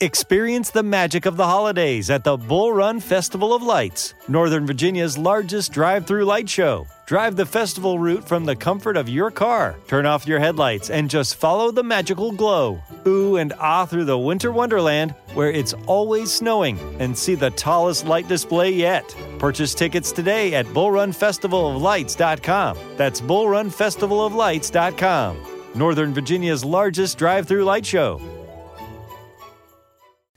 Experience the magic of the holidays at the Bull Run Festival of Lights, Northern Virginia's largest drive through light show. Drive the festival route from the comfort of your car. Turn off your headlights and just follow the magical glow. Ooh and ah through the winter wonderland where it's always snowing and see the tallest light display yet. Purchase tickets today at bullrunfestivaloflights.com. That's bullrunfestivaloflights.com. Northern Virginia's largest drive through light show.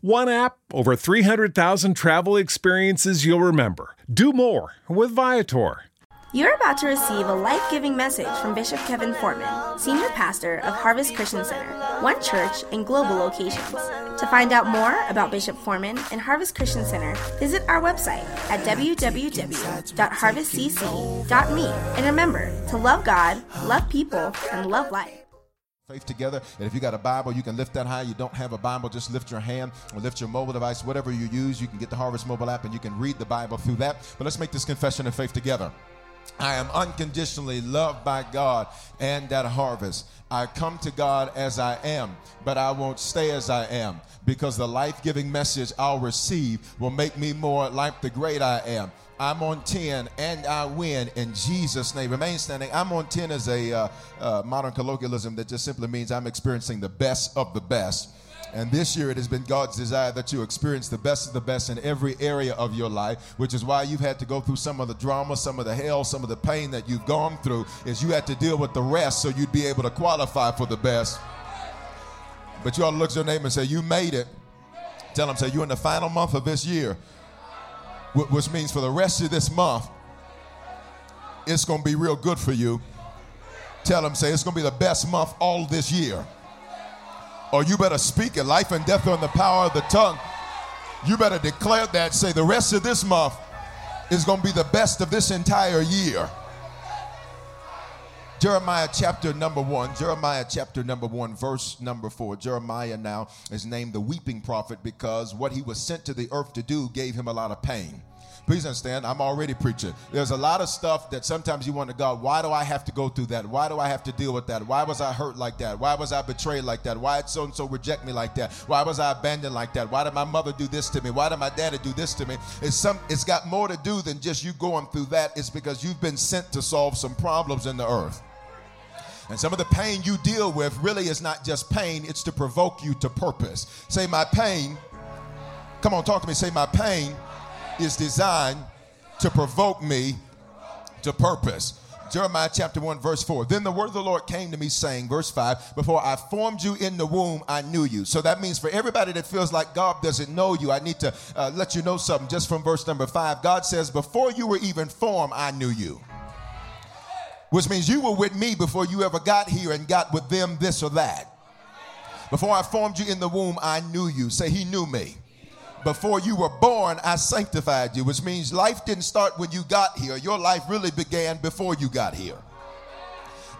One app, over 300,000 travel experiences you'll remember. Do more with Viator. You're about to receive a life giving message from Bishop Kevin Foreman, Senior Pastor of Harvest Christian Center, one church in global locations. To find out more about Bishop Foreman and Harvest Christian Center, visit our website at www.harvestcc.me. And remember to love God, love people, and love life faith together. And if you got a Bible, you can lift that high. You don't have a Bible, just lift your hand or lift your mobile device, whatever you use. You can get the Harvest mobile app and you can read the Bible through that. But let's make this confession of faith together. I am unconditionally loved by God and that harvest. I come to God as I am, but I won't stay as I am because the life giving message I'll receive will make me more like the great I am. I'm on 10 and I win in Jesus' name. Remain standing. I'm on 10 as a uh, uh, modern colloquialism that just simply means I'm experiencing the best of the best. And this year, it has been God's desire that you experience the best of the best in every area of your life, which is why you've had to go through some of the drama, some of the hell, some of the pain that you've gone through, is you had to deal with the rest so you'd be able to qualify for the best. But you ought to look at your neighbor and say, You made it. Tell them, say, You're in the final month of this year which means for the rest of this month, it's going to be real good for you. Tell them, say, it's going to be the best month all this year. Or you better speak it. Life and death are in the power of the tongue. You better declare that. Say, the rest of this month is going to be the best of this entire year. Jeremiah chapter number one, Jeremiah chapter number one, verse number four. Jeremiah now is named the weeping prophet because what he was sent to the earth to do gave him a lot of pain. Please understand, I'm already preaching. There's a lot of stuff that sometimes you wonder, God, why do I have to go through that? Why do I have to deal with that? Why was I hurt like that? Why was I betrayed like that? Why did so and so reject me like that? Why was I abandoned like that? Why did my mother do this to me? Why did my daddy do this to me? It's some it's got more to do than just you going through that. It's because you've been sent to solve some problems in the earth. And some of the pain you deal with really is not just pain, it's to provoke you to purpose. Say, My pain, come on, talk to me. Say, My pain is designed to provoke me to purpose. Jeremiah chapter 1, verse 4. Then the word of the Lord came to me, saying, verse 5, Before I formed you in the womb, I knew you. So that means for everybody that feels like God doesn't know you, I need to uh, let you know something just from verse number 5. God says, Before you were even formed, I knew you. Which means you were with me before you ever got here and got with them this or that. Before I formed you in the womb, I knew you. Say, He knew me before you were born, I sanctified you, which means life didn't start when you got here. Your life really began before you got here.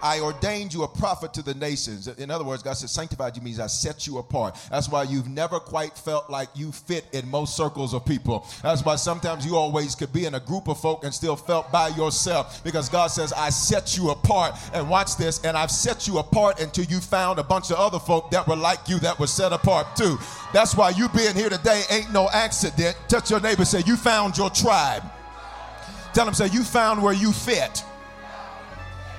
I ordained you a prophet to the nations. In other words, God said, sanctified you means I set you apart. That's why you've never quite felt like you fit in most circles of people. That's why sometimes you always could be in a group of folk and still felt by yourself because God says, I set you apart. And watch this, and I've set you apart until you found a bunch of other folk that were like you that were set apart too. That's why you being here today ain't no accident. Touch your neighbor, say, You found your tribe. Tell them, say, You found where you fit.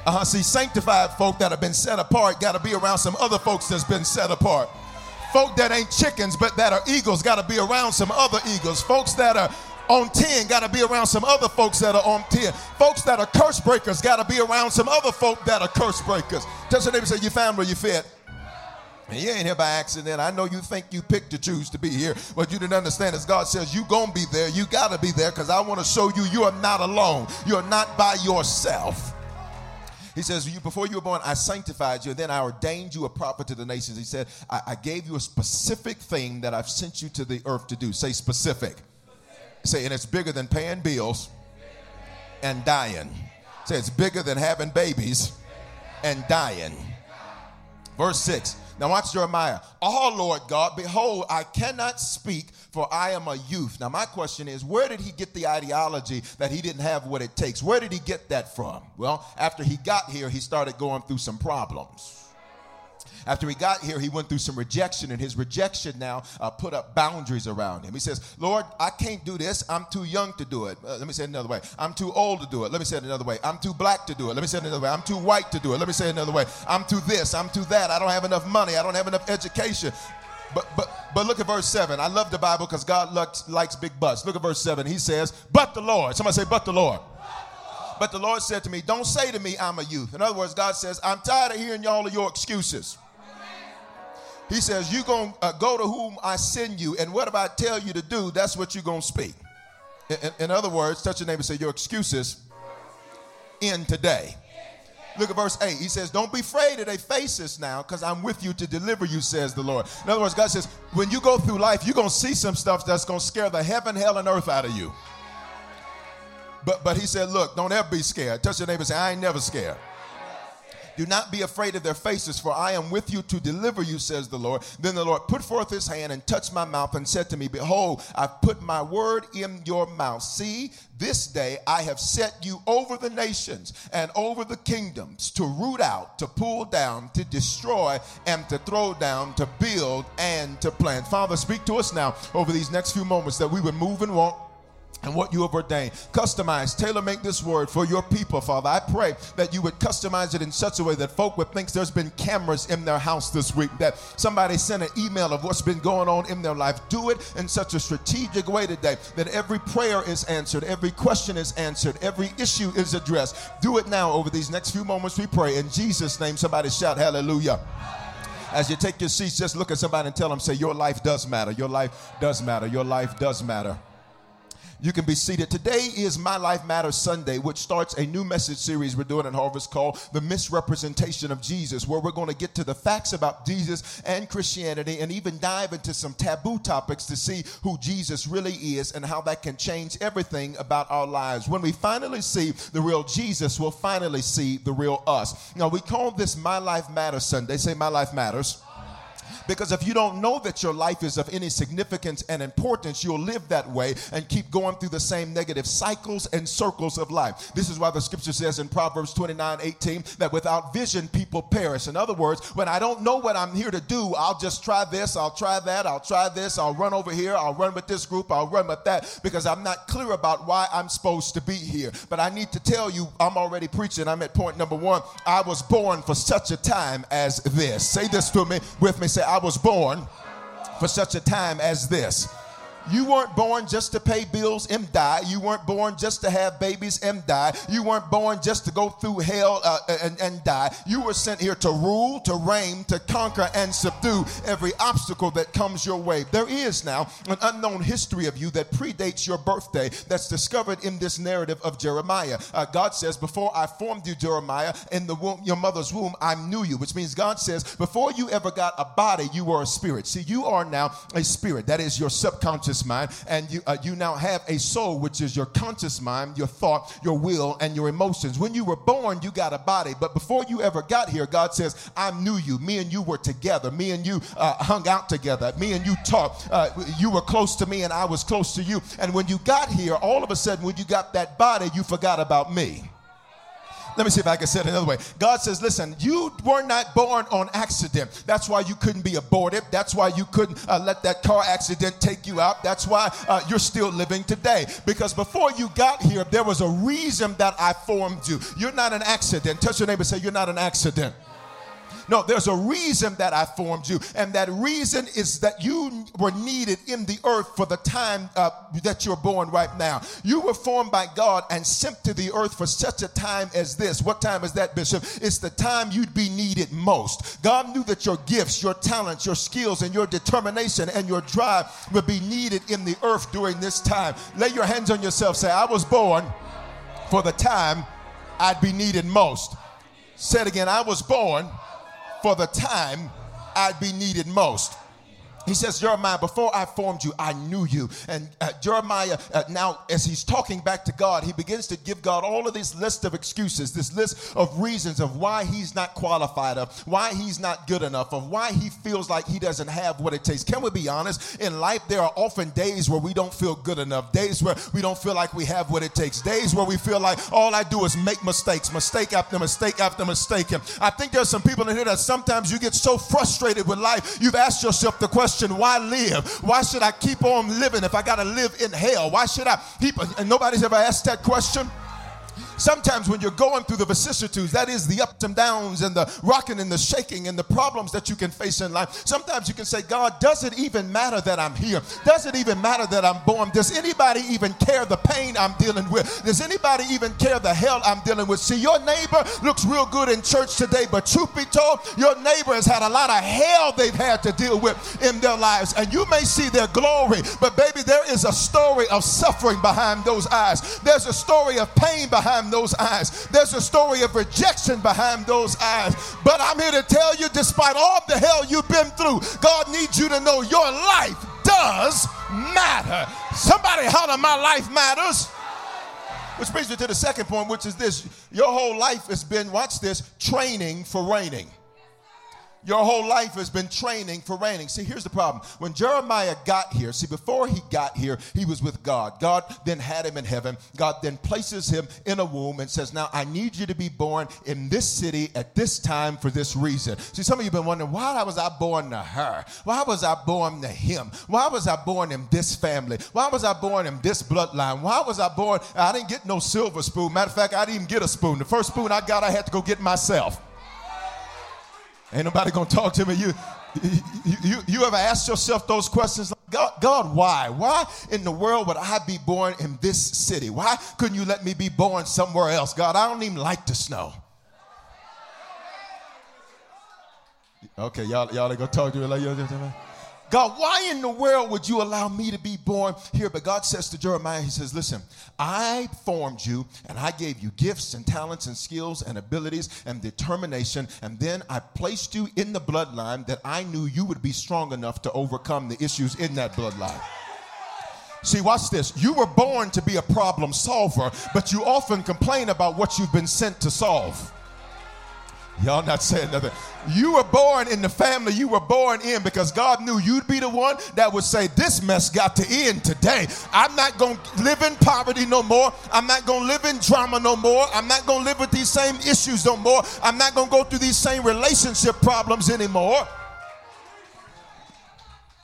Uh-huh. See, sanctified folk that have been set apart got to be around some other folks that's been set apart. Folk that ain't chickens but that are eagles got to be around some other eagles. Folks that are on 10 got to be around some other folks that are on 10. Folks that are curse breakers got to be around some other folk that are curse breakers. Tell your neighbor, say, you found where you fit. And you ain't here by accident. I know you think you picked to choose to be here, but you didn't understand as God says you gonna be there. You gotta be there because I want to show you you are not alone. You're not by yourself. He says, Before you were born, I sanctified you, and then I ordained you a prophet to the nations. He said, I, I gave you a specific thing that I've sent you to the earth to do. Say specific. specific. Say, and it's bigger than paying bills, and dying. Say it's bigger than having babies and dying. Verse 6. Now watch Jeremiah. Oh Lord God, behold, I cannot speak, for I am a youth. Now my question is, where did he get the ideology that he didn't have what it takes? Where did he get that from? Well, after he got here, he started going through some problems. After he got here, he went through some rejection, and his rejection now uh, put up boundaries around him. He says, Lord, I can't do this. I'm too young to do it. Uh, let me say it another way. I'm too old to do it. Let me say it another way. I'm too black to do it. Let me say it another way. I'm too white to do it. Let me say it another way. I'm too this. I'm too that. I don't have enough money. I don't have enough education. But, but, but look at verse 7. I love the Bible because God likes, likes big butts. Look at verse 7. He says, But the Lord. Somebody say, But the Lord. But the Lord said to me, Don't say to me, I'm a youth. In other words, God says, I'm tired of hearing y'all of your excuses. He says, You're going to uh, go to whom I send you, and whatever I tell you to do, that's what you're going to speak. In, in, other words, touch your neighbor and say, Your excuses in today. Look at verse 8. He says, Don't be afraid of their faces now, because I'm with you to deliver you, says the Lord. In other words, God says, When you go through life, you're going to see some stuff that's going to scare the heaven, hell, and earth out of you. But, but he said, Look, don't ever be scared. Touch your neighbor and say, I ain't never scared. Do not be afraid of their faces, for I am with you to deliver you, says the Lord. Then the Lord put forth his hand and touched my mouth and said to me, Behold, I've put my word in your mouth. See, this day I have set you over the nations and over the kingdoms to root out, to pull down, to destroy, and to throw down, to build and to plant. Father, speak to us now over these next few moments that we would move and walk and what you have ordained. Customize, tailor make this word for your people, Father. I pray that you would customize it in such a way that folk would think there's been cameras in their house this week, that somebody sent an email of what's been going on in their life. Do it in such a strategic way today that every prayer is answered, every question is answered, every issue is addressed. Do it now over these next few moments, we pray. In Jesus' name, somebody shout hallelujah. As you take your seats, just look at somebody and tell them, say, Your life does matter. Your life does matter. Your life does matter. You can be seated. Today is My Life Matters Sunday, which starts a new message series we're doing at Harvest called The Misrepresentation of Jesus, where we're going to get to the facts about Jesus and Christianity and even dive into some taboo topics to see who Jesus really is and how that can change everything about our lives. When we finally see the real Jesus, we'll finally see the real us. Now, we call this My Life Matters Sunday. Say, My Life Matters. Because if you don't know that your life is of any significance and importance, you'll live that way and keep going through the same negative cycles and circles of life. This is why the scripture says in Proverbs 29 18 that without vision, people perish. In other words, when I don't know what I'm here to do, I'll just try this, I'll try that, I'll try this, I'll run over here, I'll run with this group, I'll run with that, because I'm not clear about why I'm supposed to be here. But I need to tell you, I'm already preaching. I'm at point number one. I was born for such a time as this. Say this to me with me. Say, I was born for such a time as this. You weren't born just to pay bills and die. You weren't born just to have babies and die. You weren't born just to go through hell uh, and, and die. You were sent here to rule, to reign, to conquer, and subdue every obstacle that comes your way. There is now an unknown history of you that predates your birthday that's discovered in this narrative of Jeremiah. Uh, God says, Before I formed you, Jeremiah, in the womb, your mother's womb, I knew you, which means God says, Before you ever got a body, you were a spirit. See, you are now a spirit. That is your subconscious mind, and you, uh, you now have a soul, which is your conscious mind, your thought, your will, and your emotions. When you were born, you got a body, but before you ever got here, God says, I knew you. Me and you were together. Me and you uh, hung out together. Me and you talked. Uh, you were close to me, and I was close to you. And when you got here, all of a sudden, when you got that body, you forgot about me. Let me see if I can say it another way. God says, listen, you were not born on accident. That's why you couldn't be aborted. That's why you couldn't uh, let that car accident take you out. That's why uh, you're still living today. Because before you got here, there was a reason that I formed you. You're not an accident. Touch your neighbor and say, You're not an accident. No, there's a reason that I formed you, and that reason is that you were needed in the earth for the time uh, that you're born right now. You were formed by God and sent to the earth for such a time as this. What time is that, Bishop? It's the time you'd be needed most. God knew that your gifts, your talents, your skills, and your determination and your drive would be needed in the earth during this time. Lay your hands on yourself. Say, I was born for the time I'd be needed most. Said again, I was born for the time I'd be needed most. He says, Jeremiah, before I formed you, I knew you. And uh, Jeremiah, uh, now as he's talking back to God, he begins to give God all of this list of excuses, this list of reasons of why he's not qualified, of why he's not good enough, of why he feels like he doesn't have what it takes. Can we be honest? In life, there are often days where we don't feel good enough, days where we don't feel like we have what it takes, days where we feel like all I do is make mistakes, mistake after mistake after mistake. And I think there's some people in here that sometimes you get so frustrated with life, you've asked yourself the question, question why live? Why should I keep on living if I got to live in hell? Why should I keep? And nobody's ever asked that question. Sometimes when you're going through the vicissitudes, that is the ups and downs and the rocking and the shaking and the problems that you can face in life, sometimes you can say, God, does it even matter that I'm here? Does it even matter that I'm born? Does anybody even care the pain I'm dealing with? Does anybody even care the hell I'm dealing with? See, your neighbor looks real good in church today, but truth be told, your neighbor has had a lot of hell they've had to deal with in their lives. And you may see their glory, but baby, there is a story of suffering behind those eyes. There's a story of pain behind those eyes. There's a story of rejection behind those eyes. But I'm here to tell you, despite all the hell you've been through, God needs you to know your life does matter. Somebody holler, My life matters. Which brings me to the second point, which is this your whole life has been, watch this, training for reigning. Your whole life has been training for reigning. See, here's the problem. When Jeremiah got here, see, before he got here, he was with God. God then had him in heaven. God then places him in a womb and says, Now I need you to be born in this city at this time for this reason. See, some of you have been wondering, why was I born to her? Why was I born to him? Why was I born in this family? Why was I born in this bloodline? Why was I born? I didn't get no silver spoon. Matter of fact, I didn't even get a spoon. The first spoon I got, I had to go get myself. Ain't nobody gonna talk to me. You, you, you, you ever ask yourself those questions? Like, God, God, why? Why in the world would I be born in this city? Why couldn't you let me be born somewhere else? God, I don't even like the snow. Okay, y'all, y'all ain't gonna talk to me like you. God, why in the world would you allow me to be born here? But God says to Jeremiah, He says, Listen, I formed you and I gave you gifts and talents and skills and abilities and determination. And then I placed you in the bloodline that I knew you would be strong enough to overcome the issues in that bloodline. See, watch this. You were born to be a problem solver, but you often complain about what you've been sent to solve. Y'all not saying nothing. You were born in the family you were born in because God knew you'd be the one that would say, This mess got to end today. I'm not going to live in poverty no more. I'm not going to live in drama no more. I'm not going to live with these same issues no more. I'm not going to go through these same relationship problems anymore.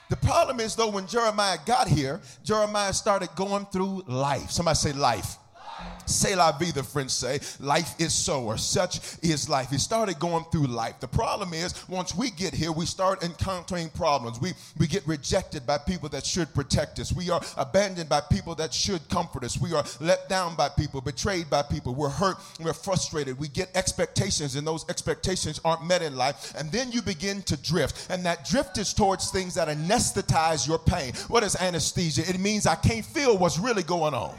The problem is, though, when Jeremiah got here, Jeremiah started going through life. Somebody say life. Say la vie, the French say. Life is so, or such is life. He started going through life. The problem is, once we get here, we start encountering problems. We, we get rejected by people that should protect us. We are abandoned by people that should comfort us. We are let down by people, betrayed by people. We're hurt, we're frustrated. We get expectations, and those expectations aren't met in life. And then you begin to drift. And that drift is towards things that anesthetize your pain. What is anesthesia? It means I can't feel what's really going on.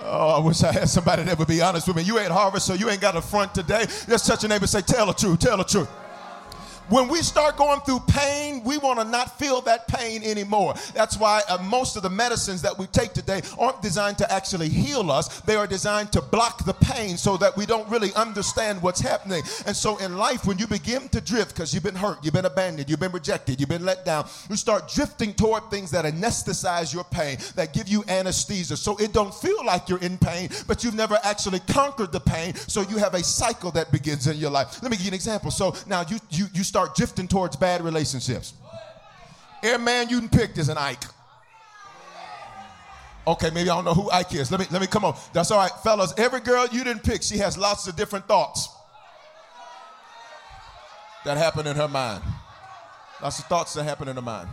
Oh, I wish I had somebody that would be honest with me. You ain't harvest, so you ain't got a front today. Just touch your neighbor and say, Tell the truth, tell the truth when we start going through pain, we want to not feel that pain anymore. That's why uh, most of the medicines that we take today aren't designed to actually heal us. They are designed to block the pain so that we don't really understand what's happening. And so in life, when you begin to drift because you've been hurt, you've been abandoned, you've been rejected, you've been let down, you start drifting toward things that anesthetize your pain, that give you anesthesia. So it don't feel like you're in pain, but you've never actually conquered the pain. So you have a cycle that begins in your life. Let me give you an example. So now you you you start start drifting towards bad relationships. Every man you picked is an Ike. Okay, maybe I don't know who Ike is. Let me let me come on. That's all right, fellas. Every girl you didn't pick, she has lots of different thoughts that happen in her mind. Lots of thoughts that happen in her mind.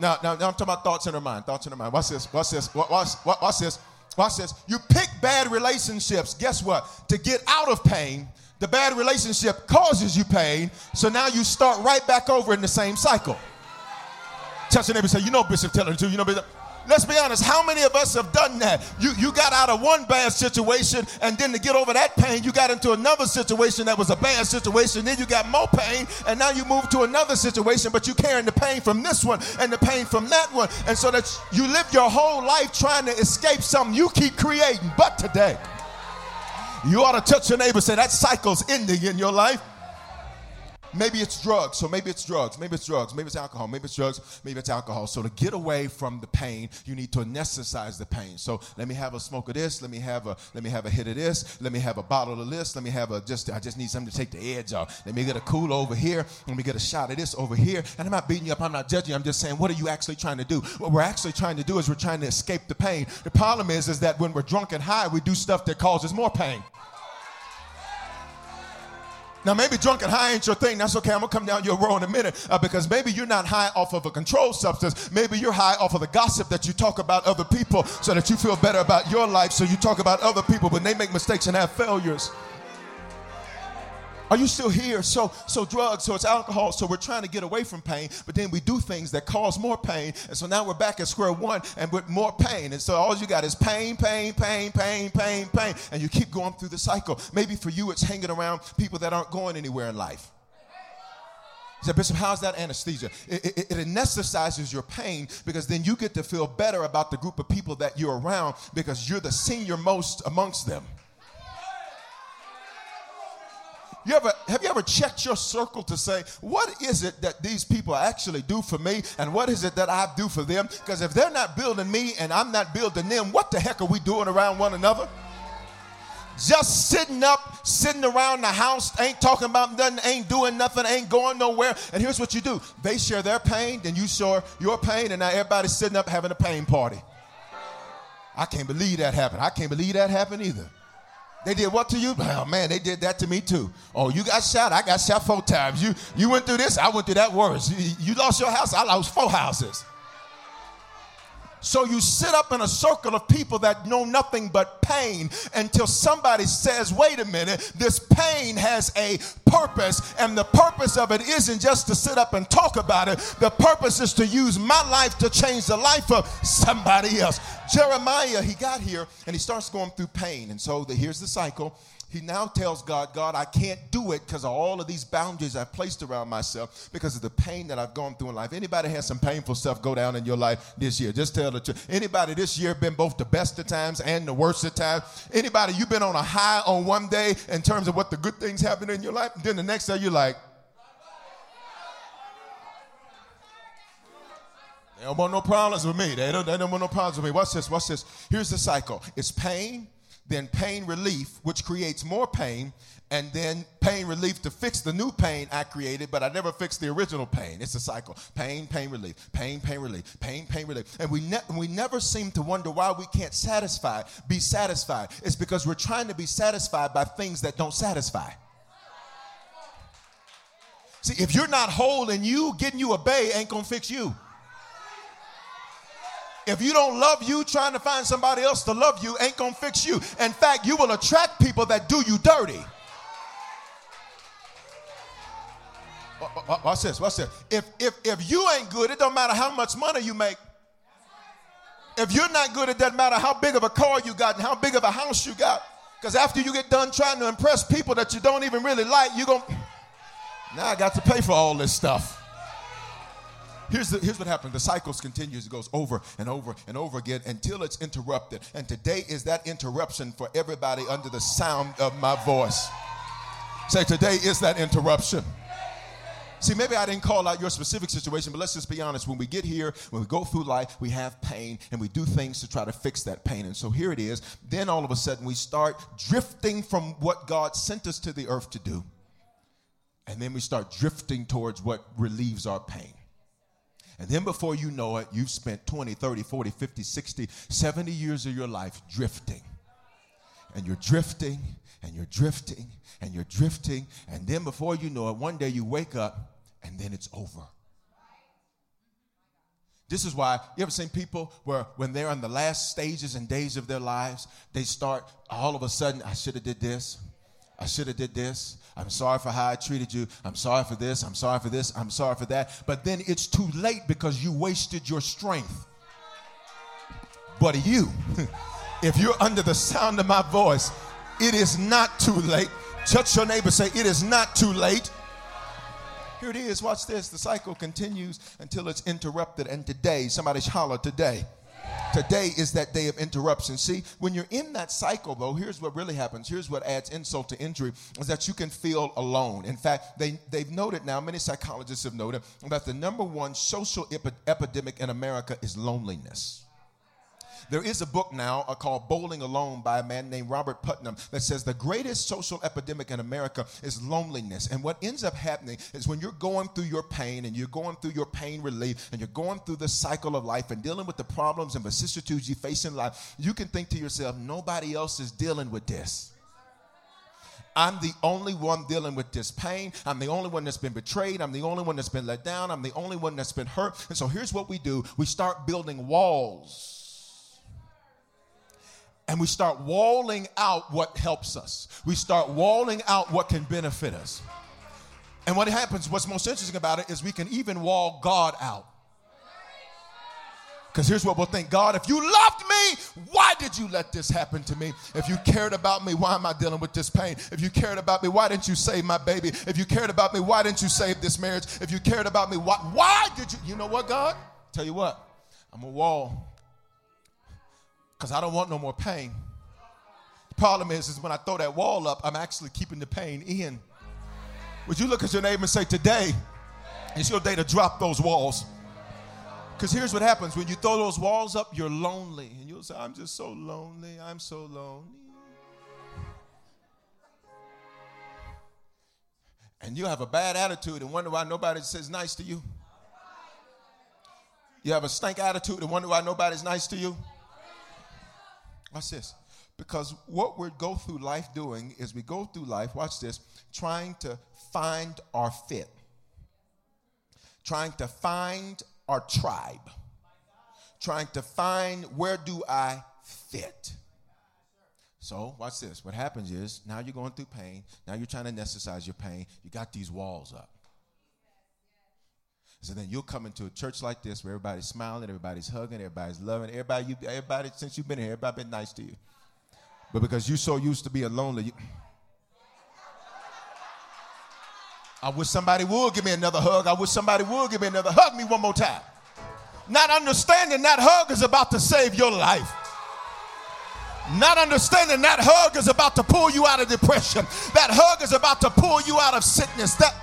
Now, now, now I'm talking about thoughts in her mind. Thoughts in her mind. Watch this. Watch this. Watch, watch, watch this. Watch this. You pick bad relationships. Guess what? To get out of pain, the bad relationship causes you pain, so now you start right back over in the same cycle. Touch your neighbor say, You know, Bishop the truth. You know, Bishop. Let's be honest. How many of us have done that? You, you got out of one bad situation, and then to get over that pain, you got into another situation that was a bad situation. Then you got more pain, and now you move to another situation, but you're carrying the pain from this one and the pain from that one. And so that you live your whole life trying to escape something you keep creating. But today, you ought to touch your neighbor say that cycle's ending in your life. Maybe it's drugs. So maybe it's drugs. Maybe it's drugs. Maybe it's alcohol. Maybe it's drugs. Maybe it's alcohol. So to get away from the pain, you need to anesthetize the pain. So let me have a smoke of this. Let me have a let me have a hit of this. Let me have a bottle of this. Let me have a just I just need something to take the edge off. Let me get a cool over here. Let me get a shot of this over here. And I'm not beating you up. I'm not judging you. I'm just saying, what are you actually trying to do? What we're actually trying to do is we're trying to escape the pain. The problem is, is that when we're drunk and high, we do stuff that causes more pain. Now, maybe drunk and high ain't your thing. That's okay. I'm going to come down your row in a minute uh, because maybe you're not high off of a controlled substance. Maybe you're high off of the gossip that you talk about other people so that you feel better about your life. So you talk about other people when they make mistakes and have failures. Are you still here? So, so drugs, so it's alcohol. So we're trying to get away from pain, but then we do things that cause more pain. And so now we're back at square one and with more pain. And so all you got is pain, pain, pain, pain, pain, pain. And you keep going through the cycle. Maybe for you, it's hanging around people that aren't going anywhere in life. He said, Bishop, how's that anesthesia? It, it, it anesthetizes your pain because then you get to feel better about the group of people that you're around because you're the senior most amongst them. You ever have you ever checked your circle to say, what is it that these people actually do for me and what is it that I do for them? Because if they're not building me and I'm not building them, what the heck are we doing around one another? Just sitting up, sitting around the house, ain't talking about nothing, ain't doing nothing, ain't going nowhere. And here's what you do they share their pain, then you share your pain, and now everybody's sitting up having a pain party. I can't believe that happened. I can't believe that happened either. They did what to you? Oh man, they did that to me too. Oh, you got shot. I got shot four times. You you went through this. I went through that worse. You, you lost your house. I lost four houses. So you sit up in a circle of people that know nothing but pain until somebody says, wait a minute, this pain has a purpose, and the purpose of it isn't just to sit up and talk about it. The purpose is to use my life to change the life of somebody else. Jeremiah, he got here and he starts going through pain. And so the, here's the cycle he now tells God, God, I can't do it because of all of these boundaries I've placed around myself because of the pain that I've gone through in life. Anybody has some painful stuff go down in your life this year? Just tell the truth. Anybody this year been both the best of times and the worst of times? Anybody you been on a high on one day in terms of what the good things happen in your life, then the next day you're like, They don't want no problems with me. They don't, they don't want no problems with me. Watch this, watch this. Here's the cycle. It's pain, then pain relief, which creates more pain, and then pain relief to fix the new pain I created, but I never fixed the original pain. It's a cycle. Pain, pain relief, pain, pain relief, pain, pain relief. And we, ne- we never seem to wonder why we can't satisfy, be satisfied. It's because we're trying to be satisfied by things that don't satisfy. See, if you're not whole and you, getting you a bay ain't gonna fix you. If you don't love you, trying to find somebody else to love you ain't gonna fix you. In fact, you will attract people that do you dirty. Watch this, watch this. If, if, if you ain't good, it don't matter how much money you make. If you're not good, it doesn't matter how big of a car you got and how big of a house you got. Because after you get done trying to impress people that you don't even really like, you're going, to, now I got to pay for all this stuff. Here's, the, here's what happens the cycles continues it goes over and over and over again until it's interrupted and today is that interruption for everybody under the sound of my voice say today is that interruption See, maybe I didn't call out your specific situation, but let's just be honest. When we get here, when we go through life, we have pain and we do things to try to fix that pain. And so here it is. Then all of a sudden, we start drifting from what God sent us to the earth to do. And then we start drifting towards what relieves our pain. And then before you know it, you've spent 20, 30, 40, 50, 60, 70 years of your life drifting. And you're drifting and you're drifting and you're drifting. And then before you know it, one day you wake up and then it's over. This is why you ever seen people where when they're in the last stages and days of their lives, they start all of a sudden, I should have did this. I should have did this. I'm sorry for how I treated you. I'm sorry for this. I'm sorry for this. I'm sorry for that. But then it's too late because you wasted your strength. but you. if you're under the sound of my voice, it is not too late. Touch your neighbor, say, It is not too late. Here it is. Watch this. The cycle continues until it's interrupted. And today, somebody holler today. Today is that day of interruption. See, when you're in that cycle, though, here's what really happens. Here's what adds insult to injury is that you can feel alone. In fact, they, they've noted now, many psychologists have noted that the number one social epi- epidemic in America is loneliness. There is a book now uh, called Bowling Alone by a man named Robert Putnam that says the greatest social epidemic in America is loneliness. And what ends up happening is when you're going through your pain and you're going through your pain relief and you're going through the cycle of life and dealing with the problems and vicissitudes you face in life, you can think to yourself, nobody else is dealing with this. I'm the only one dealing with this pain. I'm the only one that's been betrayed. I'm the only one that's been let down. I'm the only one that's been hurt. And so here's what we do we start building walls and we start walling out what helps us. We start walling out what can benefit us. And what happens, what's most interesting about it is we can even wall God out. Because here's what we'll think God, if you loved me, why did you let this happen to me? If you cared about me, why am I dealing with this pain? If you cared about me, why didn't you save my baby? If you cared about me, why didn't you save this marriage? If you cared about me, why, why did you? You know what, God? Tell you what, I'm a wall because I don't want no more pain. The problem is, is when I throw that wall up, I'm actually keeping the pain in. Would you look at your neighbor and say, Today is your day to drop those walls? Because here's what happens when you throw those walls up, you're lonely. And you'll say, I'm just so lonely. I'm so lonely. And you have a bad attitude and wonder why nobody says nice to you. You have a stank attitude and wonder why nobody's nice to you. Watch this. Because what we go through life doing is we go through life, watch this, trying to find our fit, trying to find our tribe, trying to find where do I fit. So, watch this. What happens is now you're going through pain. Now you're trying to anesthetize your pain. You got these walls up. So then you'll come into a church like this where everybody's smiling, everybody's hugging, everybody's loving, everybody, you, everybody since you've been here, everybody been nice to you. But because you're so used to being lonely, you, I wish somebody would give me another hug. I wish somebody would give me another hug me one more time. Not understanding that hug is about to save your life. Not understanding that hug is about to pull you out of depression. That hug is about to pull you out of sickness. That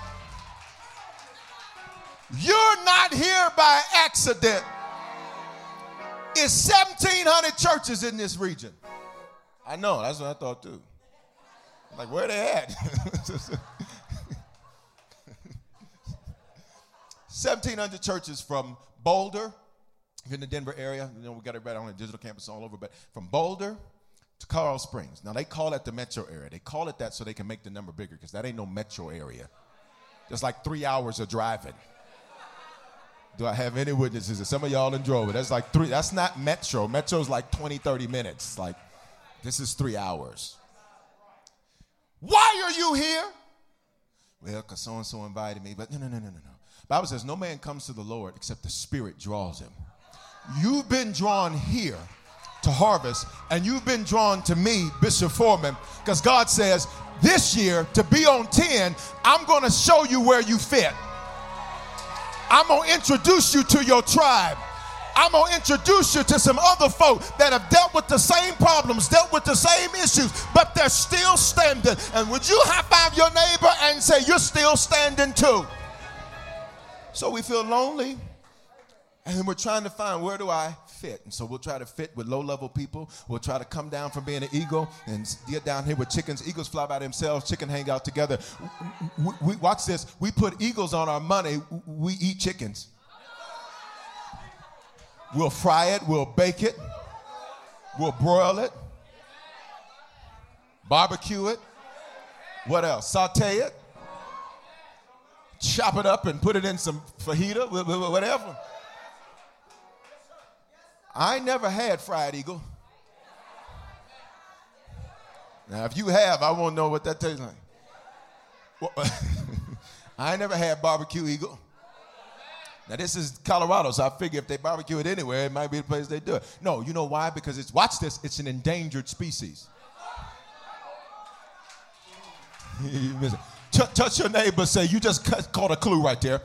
you're not here by accident. It's 1,700 churches in this region. I know, that's what I thought too. Like, where they at? 1,700 churches from Boulder, in the Denver area. You know, we got everybody on a digital campus all over, but from Boulder to Colorado Springs. Now, they call it the metro area. They call it that so they can make the number bigger because that ain't no metro area. There's like three hours of driving. Do I have any witnesses? Some of y'all in drove it. That's like three. That's not metro. Metro's like 20, 30 minutes. Like, this is three hours. Why are you here? Well, because so and so invited me. But no, no, no, no, no, no. Bible says no man comes to the Lord except the Spirit draws him. You've been drawn here to harvest, and you've been drawn to me, Bishop Foreman, because God says this year to be on 10, I'm going to show you where you fit. I'm going to introduce you to your tribe. I'm going to introduce you to some other folk that have dealt with the same problems, dealt with the same issues, but they're still standing. And would you high five your neighbor and say, You're still standing too? So we feel lonely. And we're trying to find where do I fit. And so we'll try to fit with low level people. We'll try to come down from being an eagle and get down here with chickens. Eagles fly by themselves, chicken hang out together. We, we, watch this. We put eagles on our money, we eat chickens. We'll fry it, we'll bake it, we'll broil it, barbecue it. What else? Saute it, chop it up and put it in some fajita, whatever. I never had fried eagle. Now, if you have, I won't know what that tastes like. Well, I never had barbecue eagle. Now this is Colorado, so I figure if they barbecue it anywhere, it might be the place they do it. No, you know why? Because it's watch this, it's an endangered species. touch your neighbor, say, you just caught a clue right there.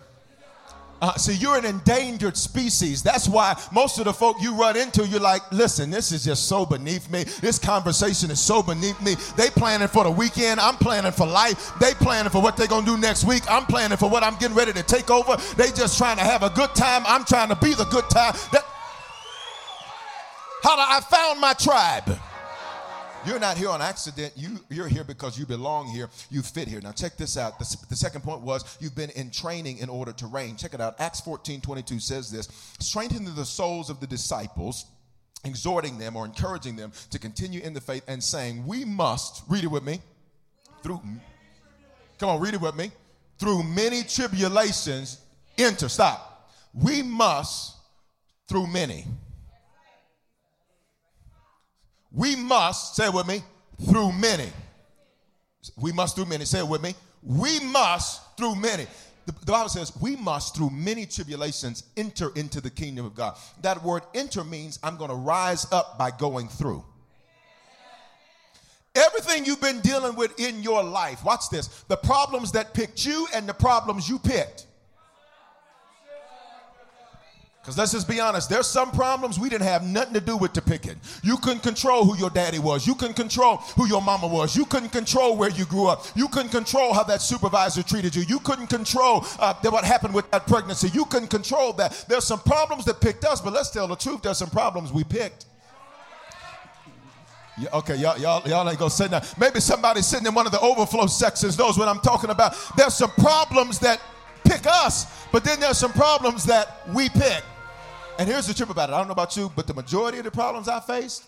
Uh, see, you're an endangered species. That's why most of the folk you run into, you're like, listen, this is just so beneath me. This conversation is so beneath me. They planning for the weekend. I'm planning for life. They planning for what they're to do next week. I'm planning for what I'm getting ready to take over. They just trying to have a good time. I'm trying to be the good time. That, how I found my tribe. You're not here on accident. You, you're here because you belong here. You fit here. Now, check this out. The, the second point was you've been in training in order to reign. Check it out. Acts 14 22 says this strengthening the souls of the disciples exhorting them or encouraging them to continue in the faith and saying, We must, read it with me, through, come on, read it with me, through many tribulations, enter, stop. We must, through many. We must, say it with me, through many. We must through many. Say it with me. We must through many. The, the, Bible says we must through many tribulations enter into the kingdom of God. That word enter means I'm going to rise up by going through. Everything you've been dealing with in your life, watch this the problems that picked you and the problems you picked. Because let's just be honest, there's some problems we didn't have nothing to do with the picking. You couldn't control who your daddy was. You couldn't control who your mama was. You couldn't control where you grew up. You couldn't control how that supervisor treated you. You couldn't control uh, what happened with that pregnancy. You couldn't control that. There's some problems that picked us, but let's tell the truth. There's some problems we picked. Yeah, okay, y'all, y'all, y'all ain't gonna sit down. Maybe somebody sitting in one of the overflow sections knows what I'm talking about. There's some problems that pick us, but then there's some problems that we pick. And here's the trip about it. I don't know about you, but the majority of the problems I faced,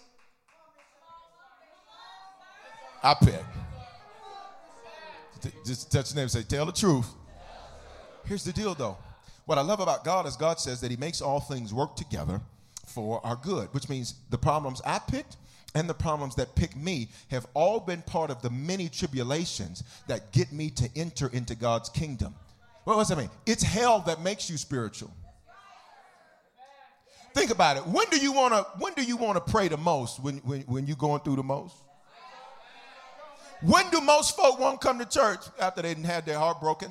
I picked. Just touch the name and say, tell the truth. Here's the deal though. What I love about God is God says that He makes all things work together for our good, which means the problems I picked and the problems that pick me have all been part of the many tribulations that get me to enter into God's kingdom. What does that mean? It's hell that makes you spiritual. Think about it. When do you want to when do you want to pray the most when, when, when you're going through the most? When do most folk want to come to church after they didn't have their heart broken?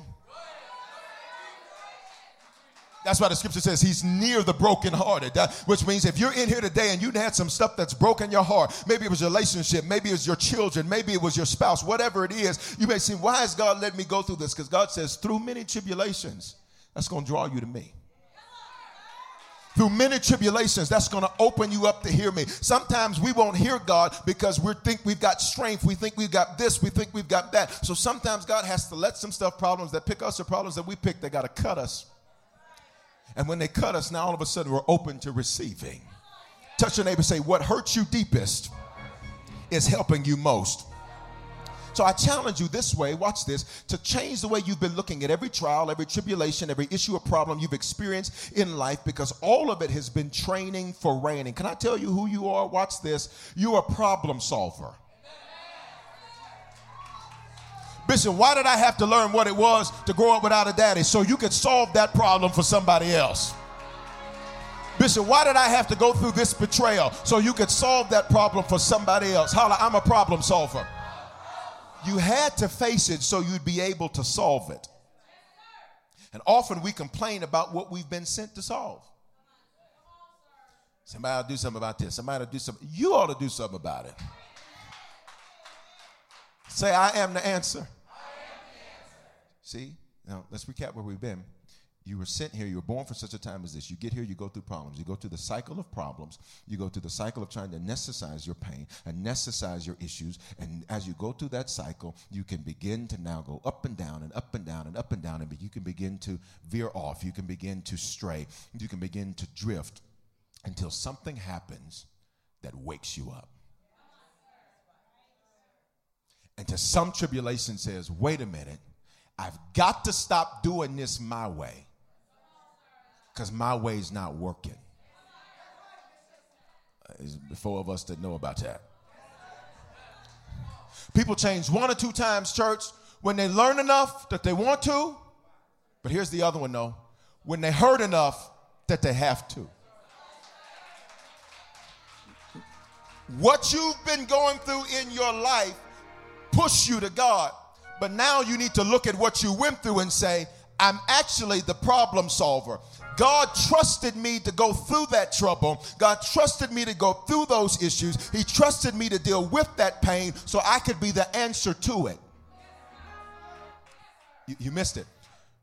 That's why the scripture says he's near the brokenhearted. That, which means if you're in here today and you had some stuff that's broken your heart, maybe it was relationship, maybe it was your children, maybe it was your spouse, whatever it is, you may say, Why has God let me go through this? Because God says, through many tribulations, that's going to draw you to me through many tribulations that's going to open you up to hear me. Sometimes we won't hear god because we think we've got strength we think we've got this we think we've got that. So sometimes god has to let some stuff problems that pick us or problems that we pick they got to cut us. And when they cut us now all of a sudden we're open to receiving. Touch your neighbor say what hurts you deepest is helping you most so I challenge you this way, watch this, to change the way you've been looking at every trial, every tribulation, every issue or problem you've experienced in life because all of it has been training for reigning. Can I tell you who you are? Watch this. You're a problem solver. Bishop, why did I have to learn what it was to grow up without a daddy? So you could solve that problem for somebody else. Bishop, why did I have to go through this betrayal? So you could solve that problem for somebody else. Holla, I'm a problem solver. You had to face it so you'd be able to solve it. And often we complain about what we've been sent to solve. Somebody to do something about this. Somebody to do something. You ought to do something about it. Say, I am the answer. Am the answer. See? Now, let's recap where we've been. You were sent here, you were born for such a time as this. You get here, you go through problems. You go through the cycle of problems. You go through the cycle of trying to anesthetize your pain, anesthetize your issues. And as you go through that cycle, you can begin to now go up and down and up and down and up and down. And you can begin to veer off. You can begin to stray. You can begin to drift until something happens that wakes you up. And to some tribulation says, wait a minute, I've got to stop doing this my way because my way's not working. Uh, There's four of us that know about that. People change one or two times, church, when they learn enough that they want to. But here's the other one, though. when they hurt enough that they have to. What you've been going through in your life push you to God. But now you need to look at what you went through and say, I'm actually the problem solver. God trusted me to go through that trouble. God trusted me to go through those issues. He trusted me to deal with that pain so I could be the answer to it. You, you missed it.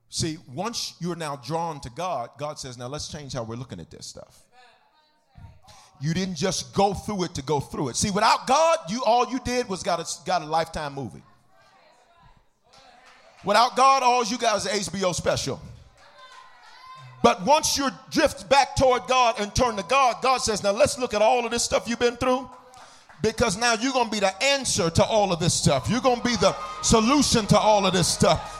See, once you're now drawn to God, God says, now let's change how we're looking at this stuff. You didn't just go through it to go through it. See, without God, you all you did was got a, got a lifetime movie. Without God, all you got is HBO special. But once you drift back toward God and turn to God, God says, Now let's look at all of this stuff you've been through. Because now you're going to be the answer to all of this stuff. You're going to be the solution to all of this stuff.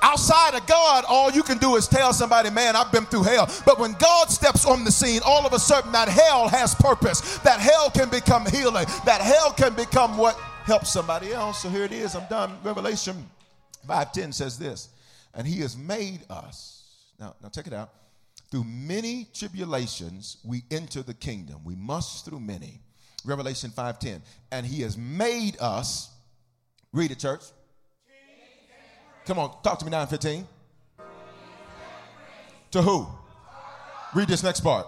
Outside of God, all you can do is tell somebody, man, I've been through hell. But when God steps on the scene, all of a sudden that hell has purpose. That hell can become healing. That hell can become what helps somebody else. So here it is. I'm done. Revelation 5:10 says this, and he has made us. Now, now check it out. Through many tribulations, we enter the kingdom. We must through many. Revelation 5:10. And he has made us. Read it, church. Come on, talk to me 9:15. To who? Read this next part.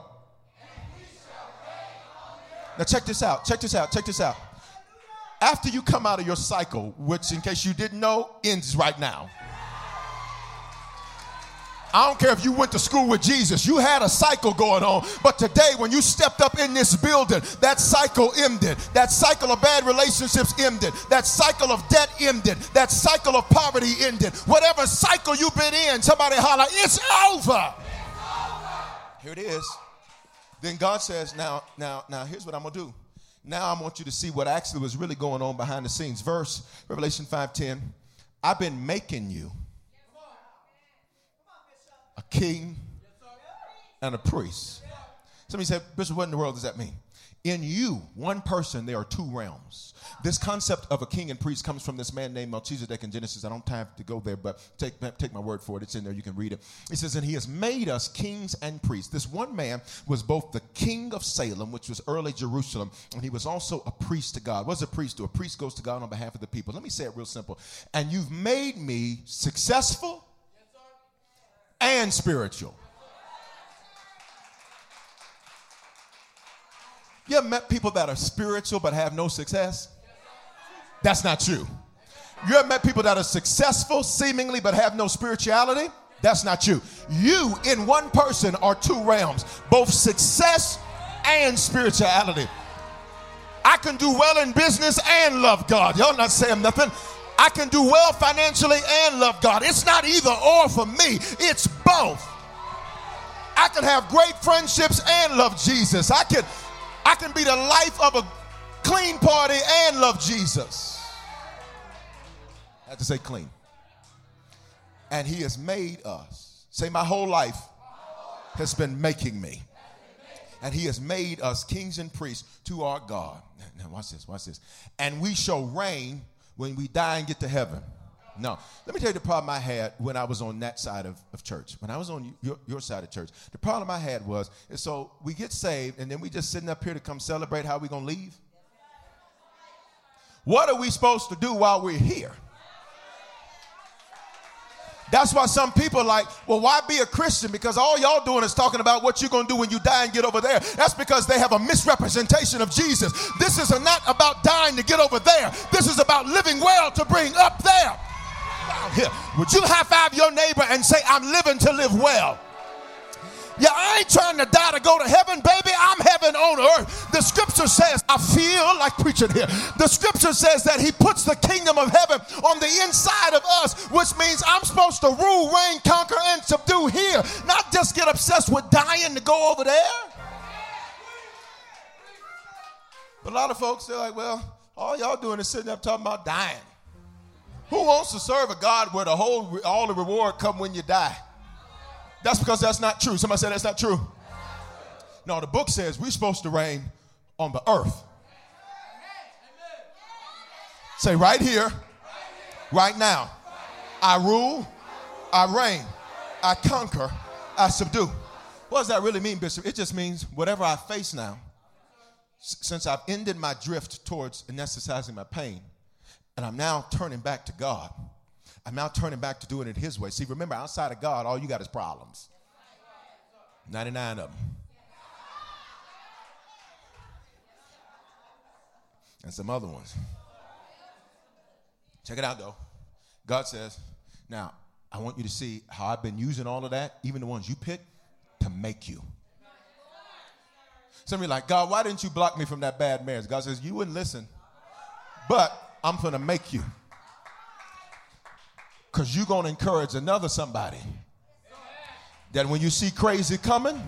Now check this out. Check this out. Check this out after you come out of your cycle, which, in case you didn't know, ends right now. I don't care if you went to school with Jesus, you had a cycle going on. But today, when you stepped up in this building, that cycle ended. That cycle of bad relationships ended. That cycle of debt ended. That cycle of poverty ended. Whatever cycle you've been in, somebody holler, it's over. Here it is. Then God says, now, now, now, here's what I'm gonna do. Now I want you to see what actually was really going on behind the scenes. Verse Revelation 5:10. I've been making you a king and a priest. Somebody said, Bishop, what in the world does that mean? In you, one person, there are two realms. This concept of a king and priest comes from this man named Melchizedek in Genesis. I don't have to go there, but take, take my word for it. It's in there. You can read it. It says, And he has made us kings and priests. This one man was both the king of Salem, which was early Jerusalem, and he was also a priest to God. What's a priest do? A priest goes to God on behalf of the people. Let me say it real simple. And you've made me successful and spiritual. You ever met people that are spiritual but have no success? That's not you. You ever met people that are successful seemingly but have no spirituality? That's not you. You in one person are two realms, both success and spirituality. I can do well in business and love God. Y'all not saying nothing. I can do well financially and love God. It's not either or for me, it's both. I can have great friendships and love Jesus. I can I can be the life of a clean party and love Jesus. I have to say clean. And he has made us. Say, my whole life has been making me. And he has made us kings and priests to our God. Now, watch this, watch this. And we shall reign when we die and get to heaven. No. Let me tell you the problem I had when I was on that side of, of church. When I was on your, your side of church, the problem I had was, and so we get saved, and then we just sitting up here to come celebrate how we going to leave. What are we supposed to do while we're here? That's why some people are like, well, why be a Christian? Because all y'all doing is talking about what you're going to do when you die and get over there. That's because they have a misrepresentation of Jesus. This is not about dying to get over there. This is about living well to bring up there here. Would you high five your neighbor and say, I'm living to live well? Yeah, I ain't trying to die to go to heaven, baby. I'm heaven on earth. The scripture says, I feel like preaching here. The scripture says that he puts the kingdom of heaven on the inside of us, which means I'm supposed to rule, reign, conquer, and subdue here, not just get obsessed with dying to go over there. But a lot of folks, they're like, well, all y'all doing is sitting up talking about dying. Who wants to serve a God where the whole all the reward come when you die? That's because that's not true. Somebody said that's not true. No, the book says we're supposed to reign on the earth. Say right here, right now. I rule, I reign, I conquer, I subdue. What does that really mean, Bishop? It just means whatever I face now, since I've ended my drift towards anesthetizing my pain, and I'm now turning back to God, I'm now turning back to doing it His way. See, remember, outside of God, all you got is problems. 99 of them. And some other ones. Check it out, though. God says, Now, I want you to see how I've been using all of that, even the ones you picked, to make you. Some of you like, God, why didn't you block me from that bad marriage? God says, You wouldn't listen, but I'm going to make you. Because you're going to encourage another somebody that when you see crazy coming,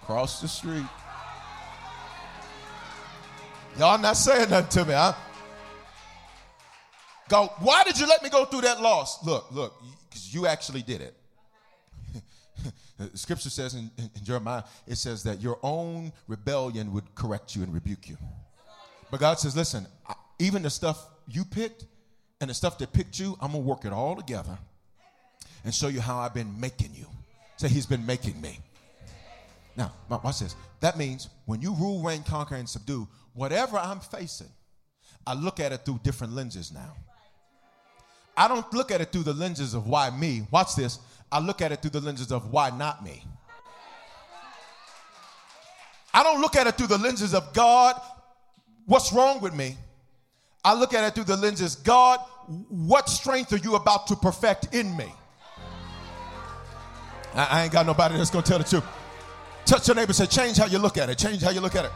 cross the street. Y'all not saying nothing to me, huh? Go, why did you let me go through that loss? Look, look, because you actually did it. Scripture says in, in, in, Jeremiah, it says that your own rebellion would correct you and rebuke you. But God says, listen, even the stuff you picked and the stuff that picked you, I'm going to work it all together and show you how I've been making you. Say, He's been making me. Now, watch this. That means when you rule, reign, conquer, and subdue, whatever I'm facing, I look at it through different lenses now. I don't look at it through the lenses of why me. Watch this. I look at it through the lenses of why not me. I don't look at it through the lenses of God, what's wrong with me? I look at it through the lenses, God, what strength are you about to perfect in me? I, ain't got nobody that's gonna tell the truth. Touch your neighbor say, change how you look at it. Change how you look at it.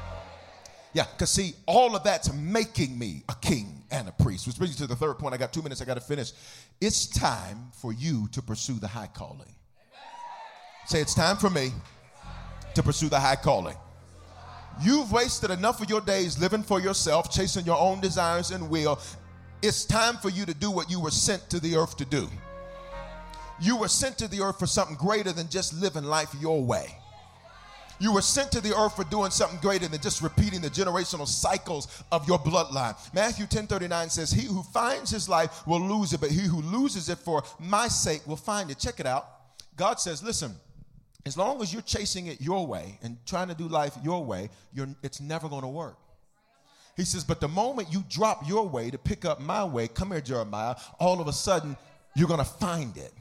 Yeah, because see, all of that's making me a king and a priest. Which brings you to the third point. I got two minutes, I got to finish. It's time for you to pursue the high calling. Say, it's time for me to pursue the high calling. You've wasted enough of your days living for yourself, chasing your own desires and will. It's time for you to do what you were sent to the earth to do. You were sent to the earth for something greater than just living life your way. You were sent to the earth for doing something greater than just repeating the generational cycles of your bloodline. Matthew 10 39 says, He who finds his life will lose it, but he who loses it for my sake will find it. Check it out. God says, Listen, as long as you're chasing it your way and trying to do life your way, it's never going to work. He says, But the moment you drop your way to pick up my way, come here, Jeremiah, all of a sudden you're going to find it.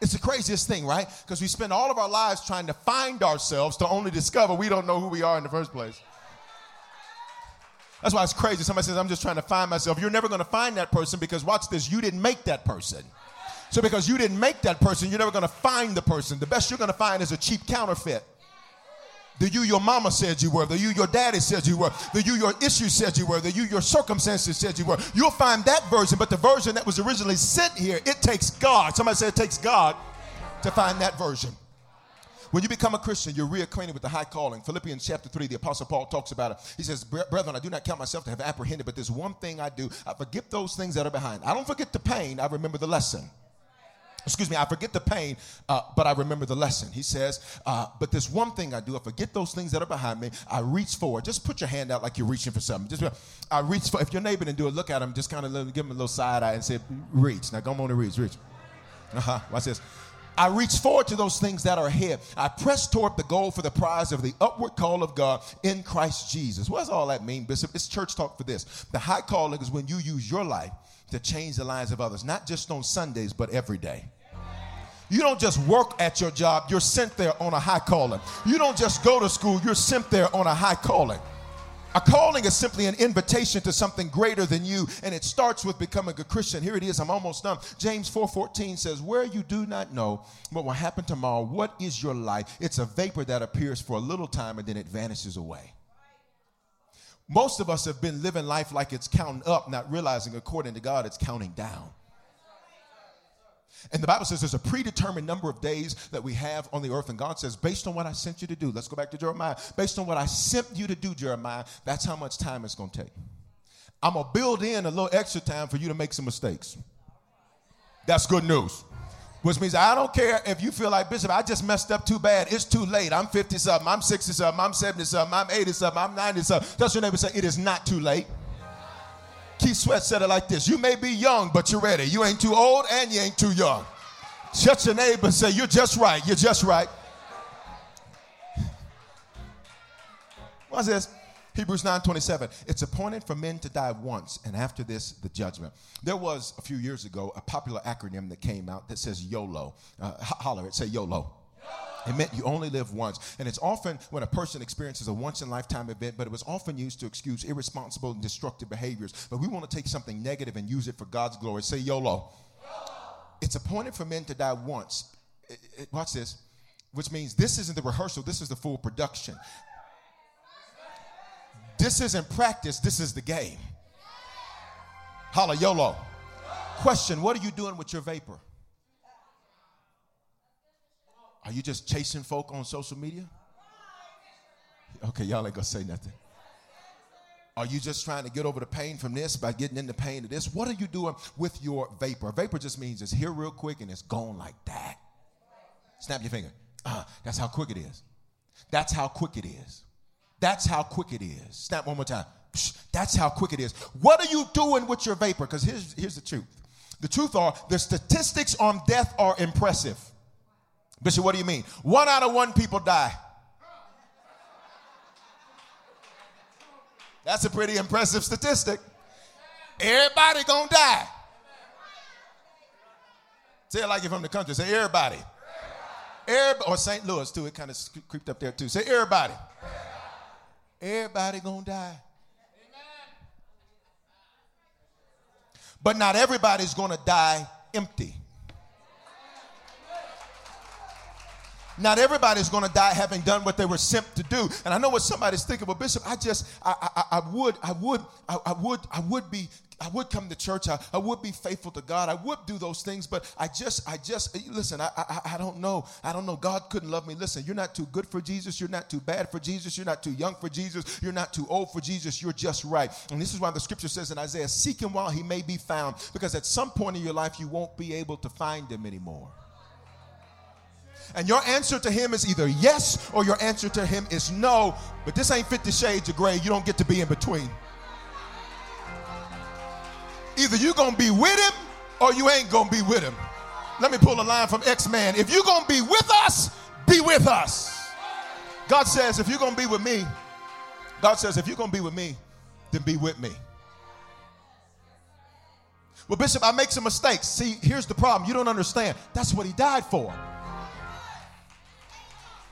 It's the craziest thing, right? Because we spend all of our lives trying to find ourselves to only discover we don't know who we are in the first place. That's why it's crazy. Somebody says, I'm just trying to find myself. You're never going to find that person because, watch this, you didn't make that person. So, because you didn't make that person, you're never going to find the person. The best you're going to find is a cheap counterfeit. The you your mama said you were, the you your daddy said you were, the you your issue said you were, the you your circumstances said you were. You'll find that version, but the version that was originally sent here, it takes God. Somebody said it takes God to find that version. When you become a Christian, you're reacquainted with the high calling. Philippians chapter 3, the Apostle Paul talks about it. He says, Brethren, I do not count myself to have apprehended, but there's one thing I do. I forget those things that are behind. I don't forget the pain, I remember the lesson excuse me, I forget the pain, uh, but I remember the lesson. He says, uh, but there's one thing I do. I forget those things that are behind me. I reach forward. Just put your hand out like you're reaching for something. Just I reach for. If your neighbor didn't do it, look at him. Just kind of give him a little side eye and say, reach. Now go on and reach, reach. Uh huh. Watch this. I reach forward to those things that are ahead. I press toward the goal for the prize of the upward call of God in Christ Jesus. What does all that mean, Bishop? It's church talk for this. The high calling is when you use your life to change the lives of others, not just on Sundays, but every day. You don't just work at your job, you're sent there on a high calling. You don't just go to school, you're sent there on a high calling. A calling is simply an invitation to something greater than you, and it starts with becoming a Christian. Here it is, I'm almost done. James 4:14 says, "Where you do not know what will happen tomorrow, what is your life? It's a vapor that appears for a little time and then it vanishes away." Most of us have been living life like it's counting up, not realizing according to God it's counting down. And the Bible says there's a predetermined number of days that we have on the earth. And God says, based on what I sent you to do, let's go back to Jeremiah. Based on what I sent you to do, Jeremiah, that's how much time it's going to take. I'm going to build in a little extra time for you to make some mistakes. That's good news. Which means I don't care if you feel like, Bishop, I just messed up too bad. It's too late. I'm 50 something. I'm 60 something. I'm 70 something. I'm 80 something. I'm 90 something. That's your neighbor say, it is not too late. Keith Sweat said it like this You may be young, but you're ready. You ain't too old and you ain't too young. Shut your neighbor say, You're just right. You're just right. What's this? Hebrews 9:27. It's appointed for men to die once, and after this, the judgment. There was a few years ago a popular acronym that came out that says YOLO. Uh, holler it, say YOLO. It meant you only live once. And it's often when a person experiences a once in lifetime event, but it was often used to excuse irresponsible and destructive behaviors. But we want to take something negative and use it for God's glory. Say YOLO. YOLO. It's appointed for men to die once. It, it, watch this, which means this isn't the rehearsal, this is the full production. This isn't practice, this is the game. Holla, YOLO. Question What are you doing with your vapor? Are you just chasing folk on social media? Okay, y'all ain't gonna say nothing. Are you just trying to get over the pain from this by getting in the pain of this? What are you doing with your vapor? Vapor just means it's here real quick and it's gone like that. Snap your finger. Uh, that's how quick it is. That's how quick it is. That's how quick it is. Snap one more time. That's how quick it is. What are you doing with your vapor? Because here's, here's the truth. The truth are the statistics on death are impressive. Bishop, what do you mean? One out of one people die. That's a pretty impressive statistic. Everybody gonna die. Say it like you're from the country. Say everybody. Everybody. Or St. Louis too. It kind of creeped up there too. Say everybody. Everybody gonna die. But not everybody's gonna die empty. Not everybody's going to die having done what they were sent to do. And I know what somebody's thinking, but Bishop, I just, I, I, I would, I would, I, I, would, I would be, I would come to church. I, I would be faithful to God. I would do those things, but I just, I just, listen, I, I, I don't know. I don't know. God couldn't love me. Listen, you're not too good for Jesus. You're not too bad for Jesus. You're not too young for Jesus. You're not too old for Jesus. You're just right. And this is why the scripture says in Isaiah, seek him while he may be found, because at some point in your life, you won't be able to find him anymore. And your answer to him is either yes or your answer to him is no. But this ain't 50 shades of gray. You don't get to be in between. Either you're going to be with him or you ain't going to be with him. Let me pull a line from X-Man. If you're going to be with us, be with us. God says, if you're going to be with me, God says, if you're going to be with me, then be with me. Well, Bishop, I make some mistakes. See, here's the problem. You don't understand. That's what he died for.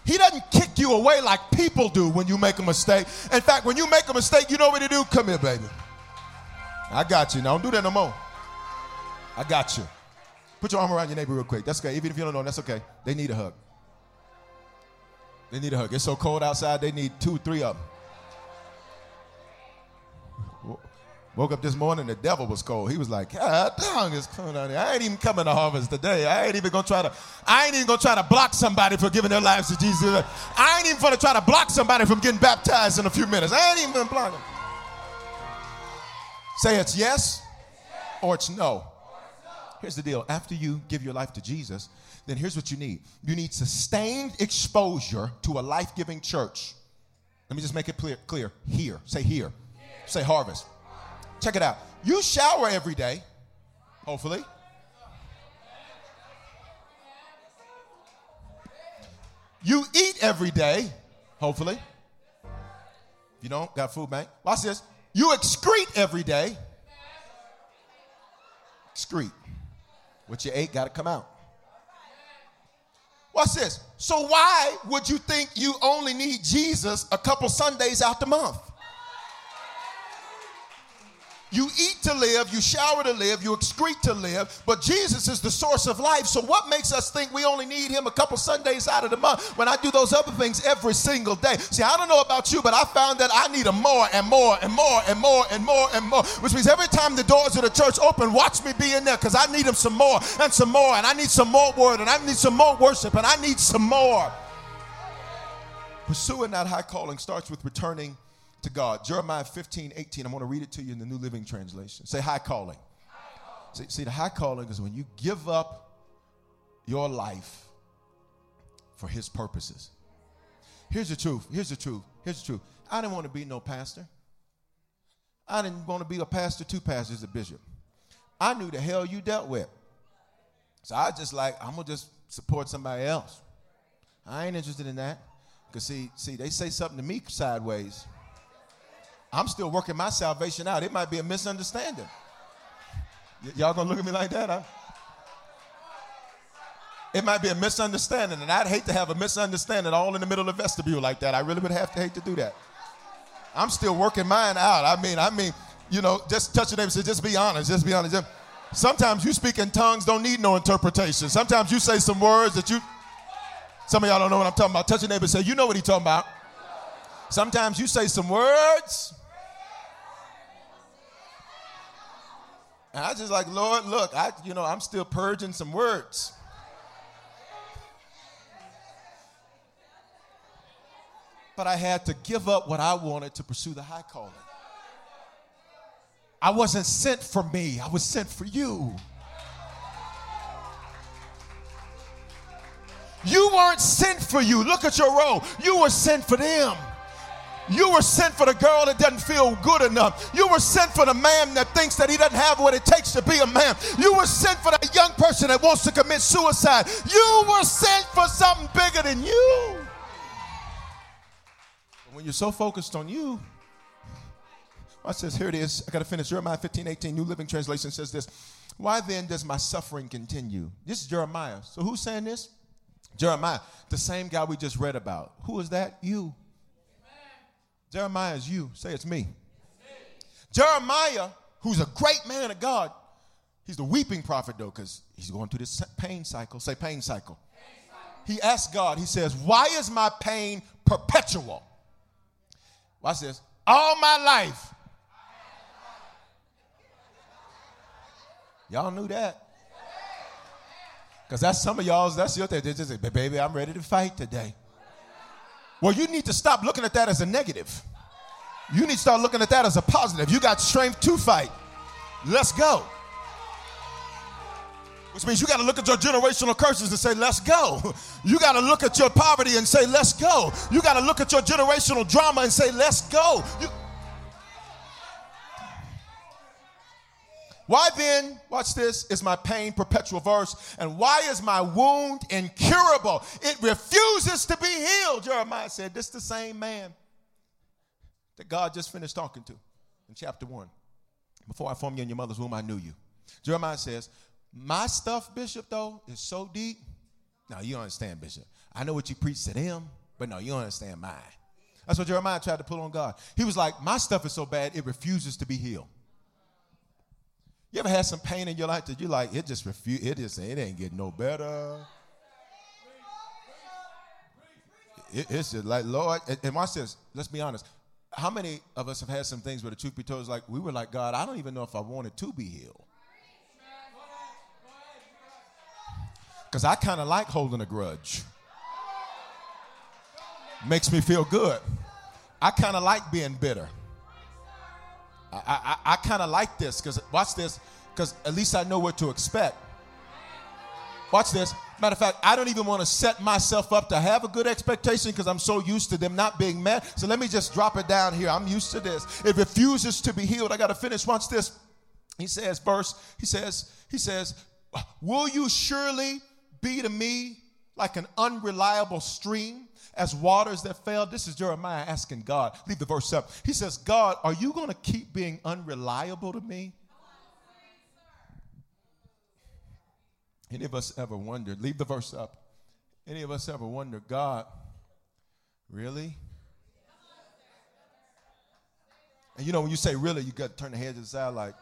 He doesn't kick you away like people do when you make a mistake. In fact, when you make a mistake, you know what to do? Come here, baby. I got you. Now don't do that no more. I got you. Put your arm around your neighbor real quick. That's okay. Even if you don't know, that's okay. They need a hug. They need a hug. It's so cold outside, they need two, three of them. Woke up this morning, the devil was cold. He was like, God dang, it's cold out here. I ain't even coming to harvest today. I ain't even gonna try to, I ain't even gonna try to block somebody for giving their lives to Jesus. I ain't even gonna try to block somebody from getting baptized in a few minutes. I ain't even gonna block them. Say it's yes or it's no. Here's the deal. After you give your life to Jesus, then here's what you need. You need sustained exposure to a life-giving church. Let me just make it clear. clear. Here. Say here. here. Say harvest. Check it out. You shower every day, hopefully. You eat every day, hopefully. If you don't, got food bank. Watch this. You excrete every day. Excrete. What you ate got to come out. Watch this. So why would you think you only need Jesus a couple Sundays out the month? You eat to live, you shower to live, you excrete to live, but Jesus is the source of life. So, what makes us think we only need Him a couple Sundays out of the month when I do those other things every single day? See, I don't know about you, but I found that I need Him more and more and more and more and more and more, which means every time the doors of the church open, watch me be in there because I need Him some more and some more, and I need some more word, and I need some more worship, and I need some more. Pursuing that high calling starts with returning to God. Jeremiah 15, 18. I'm going to read it to you in the New Living Translation. Say high calling. High calling. See, see, the high calling is when you give up your life for his purposes. Here's the truth. Here's the truth. Here's the truth. I didn't want to be no pastor. I didn't want to be a pastor, two pastors, a bishop. I knew the hell you dealt with. So I just like, I'm gonna just support somebody else. I ain't interested in that. Cause see, see, they say something to me sideways. I'm still working my salvation out. It might be a misunderstanding. Y- y'all gonna look at me like that? It might be a misunderstanding, and I'd hate to have a misunderstanding all in the middle of the vestibule like that. I really would have to hate to do that. I'm still working mine out. I mean, I mean, you know, just touch your neighbor and say, just be honest, just be honest. Sometimes you speak in tongues don't need no interpretation. Sometimes you say some words that you, some of y'all don't know what I'm talking about. Touch your neighbor and say, you know what he's talking about. Sometimes you say some words. And I just like, Lord, look, I, you know, I'm still purging some words. But I had to give up what I wanted to pursue the high calling. I wasn't sent for me, I was sent for you. You weren't sent for you. Look at your role. You were sent for them. You were sent for the girl that doesn't feel good enough. You were sent for the man that thinks that he doesn't have what it takes to be a man. You were sent for that young person that wants to commit suicide. You were sent for something bigger than you. When you're so focused on you, I says, Here it is. I got to finish. Jeremiah 15, 18, New Living Translation says this. Why then does my suffering continue? This is Jeremiah. So who's saying this? Jeremiah, the same guy we just read about. Who is that? You. Jeremiah is you. Say it's me. Jeremiah, who's a great man of God, he's the weeping prophet though, because he's going through this pain cycle. Say pain cycle. He asks God, he says, Why is my pain perpetual? Watch this. All my life Y'all knew that. Because that's some of y'all's, that's your thing. They just baby, I'm ready to fight today. Well, you need to stop looking at that as a negative. You need to start looking at that as a positive. You got strength to fight. Let's go. Which means you got to look at your generational curses and say, let's go. You got to look at your poverty and say, let's go. You got to look at your generational drama and say, let's go. You, Why then, watch this, is my pain perpetual verse? And why is my wound incurable? It refuses to be healed. Jeremiah said, This is the same man that God just finished talking to in chapter 1. Before I formed you in your mother's womb, I knew you. Jeremiah says, My stuff, Bishop, though, is so deep. Now, you understand, Bishop. I know what you preach to them, but no, you understand mine. That's what Jeremiah tried to pull on God. He was like, My stuff is so bad, it refuses to be healed. You ever had some pain in your life that you like, it just refuse, it just it ain't getting no better. It, it's just like, Lord, and, my this, let's be honest. How many of us have had some things where the truth be told is like, we were like, God, I don't even know if I wanted to be healed. Because I kind of like holding a grudge. Makes me feel good. I kind of like being bitter. I, I, I kind of like this because, watch this, because at least I know what to expect. Watch this. Matter of fact, I don't even want to set myself up to have a good expectation because I'm so used to them not being met. So let me just drop it down here. I'm used to this. It refuses to be healed. I got to finish. Watch this. He says, verse, he says, he says, Will you surely be to me like an unreliable stream as waters that fail. This is Jeremiah asking God. Leave the verse up. He says, God, are you going to keep being unreliable to me? Any of us ever wondered? Leave the verse up. Any of us ever wondered, God, really? And you know, when you say really, you got to turn the head to the side like,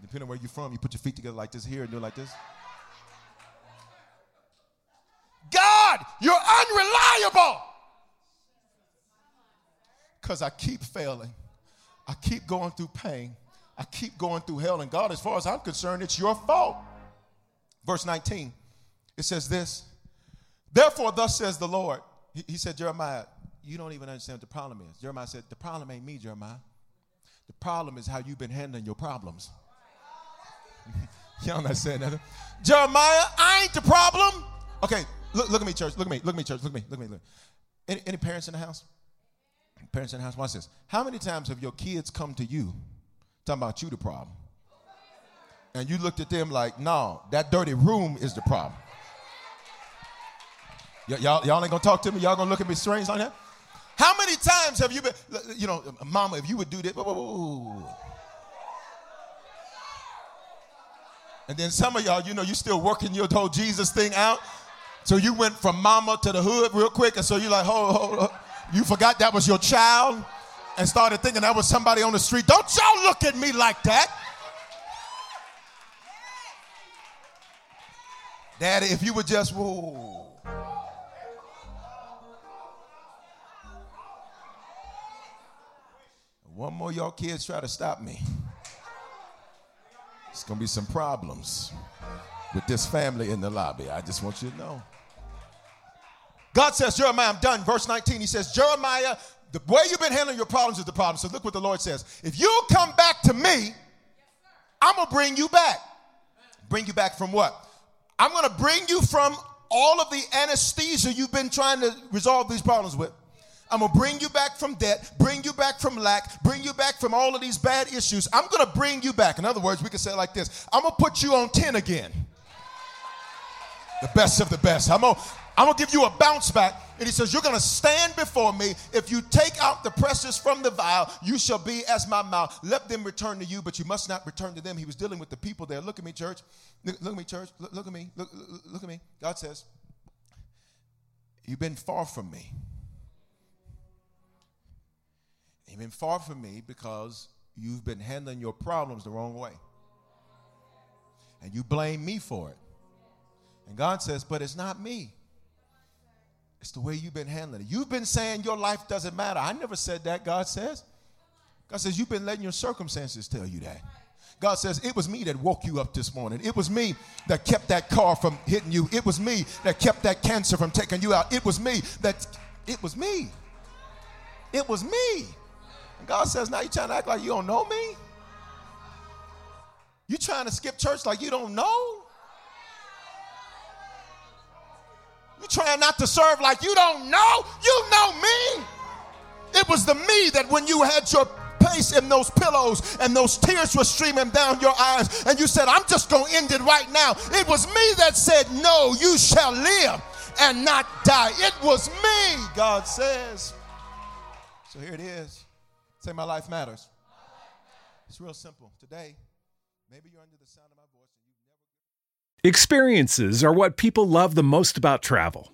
depending on where you're from, you put your feet together like this here and do it like this. God, you're unreliable. Because I keep failing. I keep going through pain. I keep going through hell. And God, as far as I'm concerned, it's your fault. Verse 19, it says this Therefore, thus says the Lord. He, he said, Jeremiah, you don't even understand what the problem is. Jeremiah said, The problem ain't me, Jeremiah. The problem is how you've been handling your problems. Y'all not saying nothing. Jeremiah, I ain't the problem. Okay, Look, look at me, church. Look at me. Look at me, church. Look at me. Look at me. Look. Any, any parents in the house? Parents in the house, watch this. How many times have your kids come to you talking about you the problem? And you looked at them like, no, that dirty room is the problem. Y- y'all, y'all ain't gonna talk to me? Y'all gonna look at me strange like that? How many times have you been, you know, mama, if you would do this, and then some of y'all, you know, you still working your whole Jesus thing out. So you went from mama to the hood real quick, and so you're like, hold, hold, hold. You forgot that was your child and started thinking that was somebody on the street. Don't y'all look at me like that. Daddy, if you would just, whoa. One more y'all kids try to stop me. It's gonna be some problems with this family in the lobby. I just want you to know. God says, Jeremiah, I'm done. Verse 19, he says, Jeremiah, the way you've been handling your problems is the problem. So look what the Lord says. If you come back to me, I'm gonna bring you back. Bring you back from what? I'm gonna bring you from all of the anesthesia you've been trying to resolve these problems with. I'm gonna bring you back from debt, bring you back from lack, bring you back from all of these bad issues. I'm gonna bring you back. In other words, we can say it like this I'm gonna put you on 10 again. The best of the best. I'm gonna, I'm gonna give you a bounce back. And he says, You're gonna stand before me. If you take out the precious from the vile, you shall be as my mouth. Let them return to you, but you must not return to them. He was dealing with the people there. Look at me, church. Look, look at me, church. Look, look at me. Look, look at me. God says, You've been far from me. You've been far from me because you've been handling your problems the wrong way. And you blame me for it. And God says, But it's not me. It's the way you've been handling it. You've been saying your life doesn't matter. I never said that, God says. God says, You've been letting your circumstances tell you that. God says, It was me that woke you up this morning. It was me that kept that car from hitting you. It was me that kept that cancer from taking you out. It was me that, it was me. It was me. And God says, Now you're trying to act like you don't know me? You trying to skip church like you don't know? Trying not to serve like you don't know? You know me. It was the me that when you had your face in those pillows and those tears were streaming down your eyes and you said, I'm just going to end it right now. It was me that said, No, you shall live and not die. It was me, God says. So here it is. Say, My life matters. It's real simple. Today, maybe you're under the sound of my voice. Experiences are what people love the most about travel.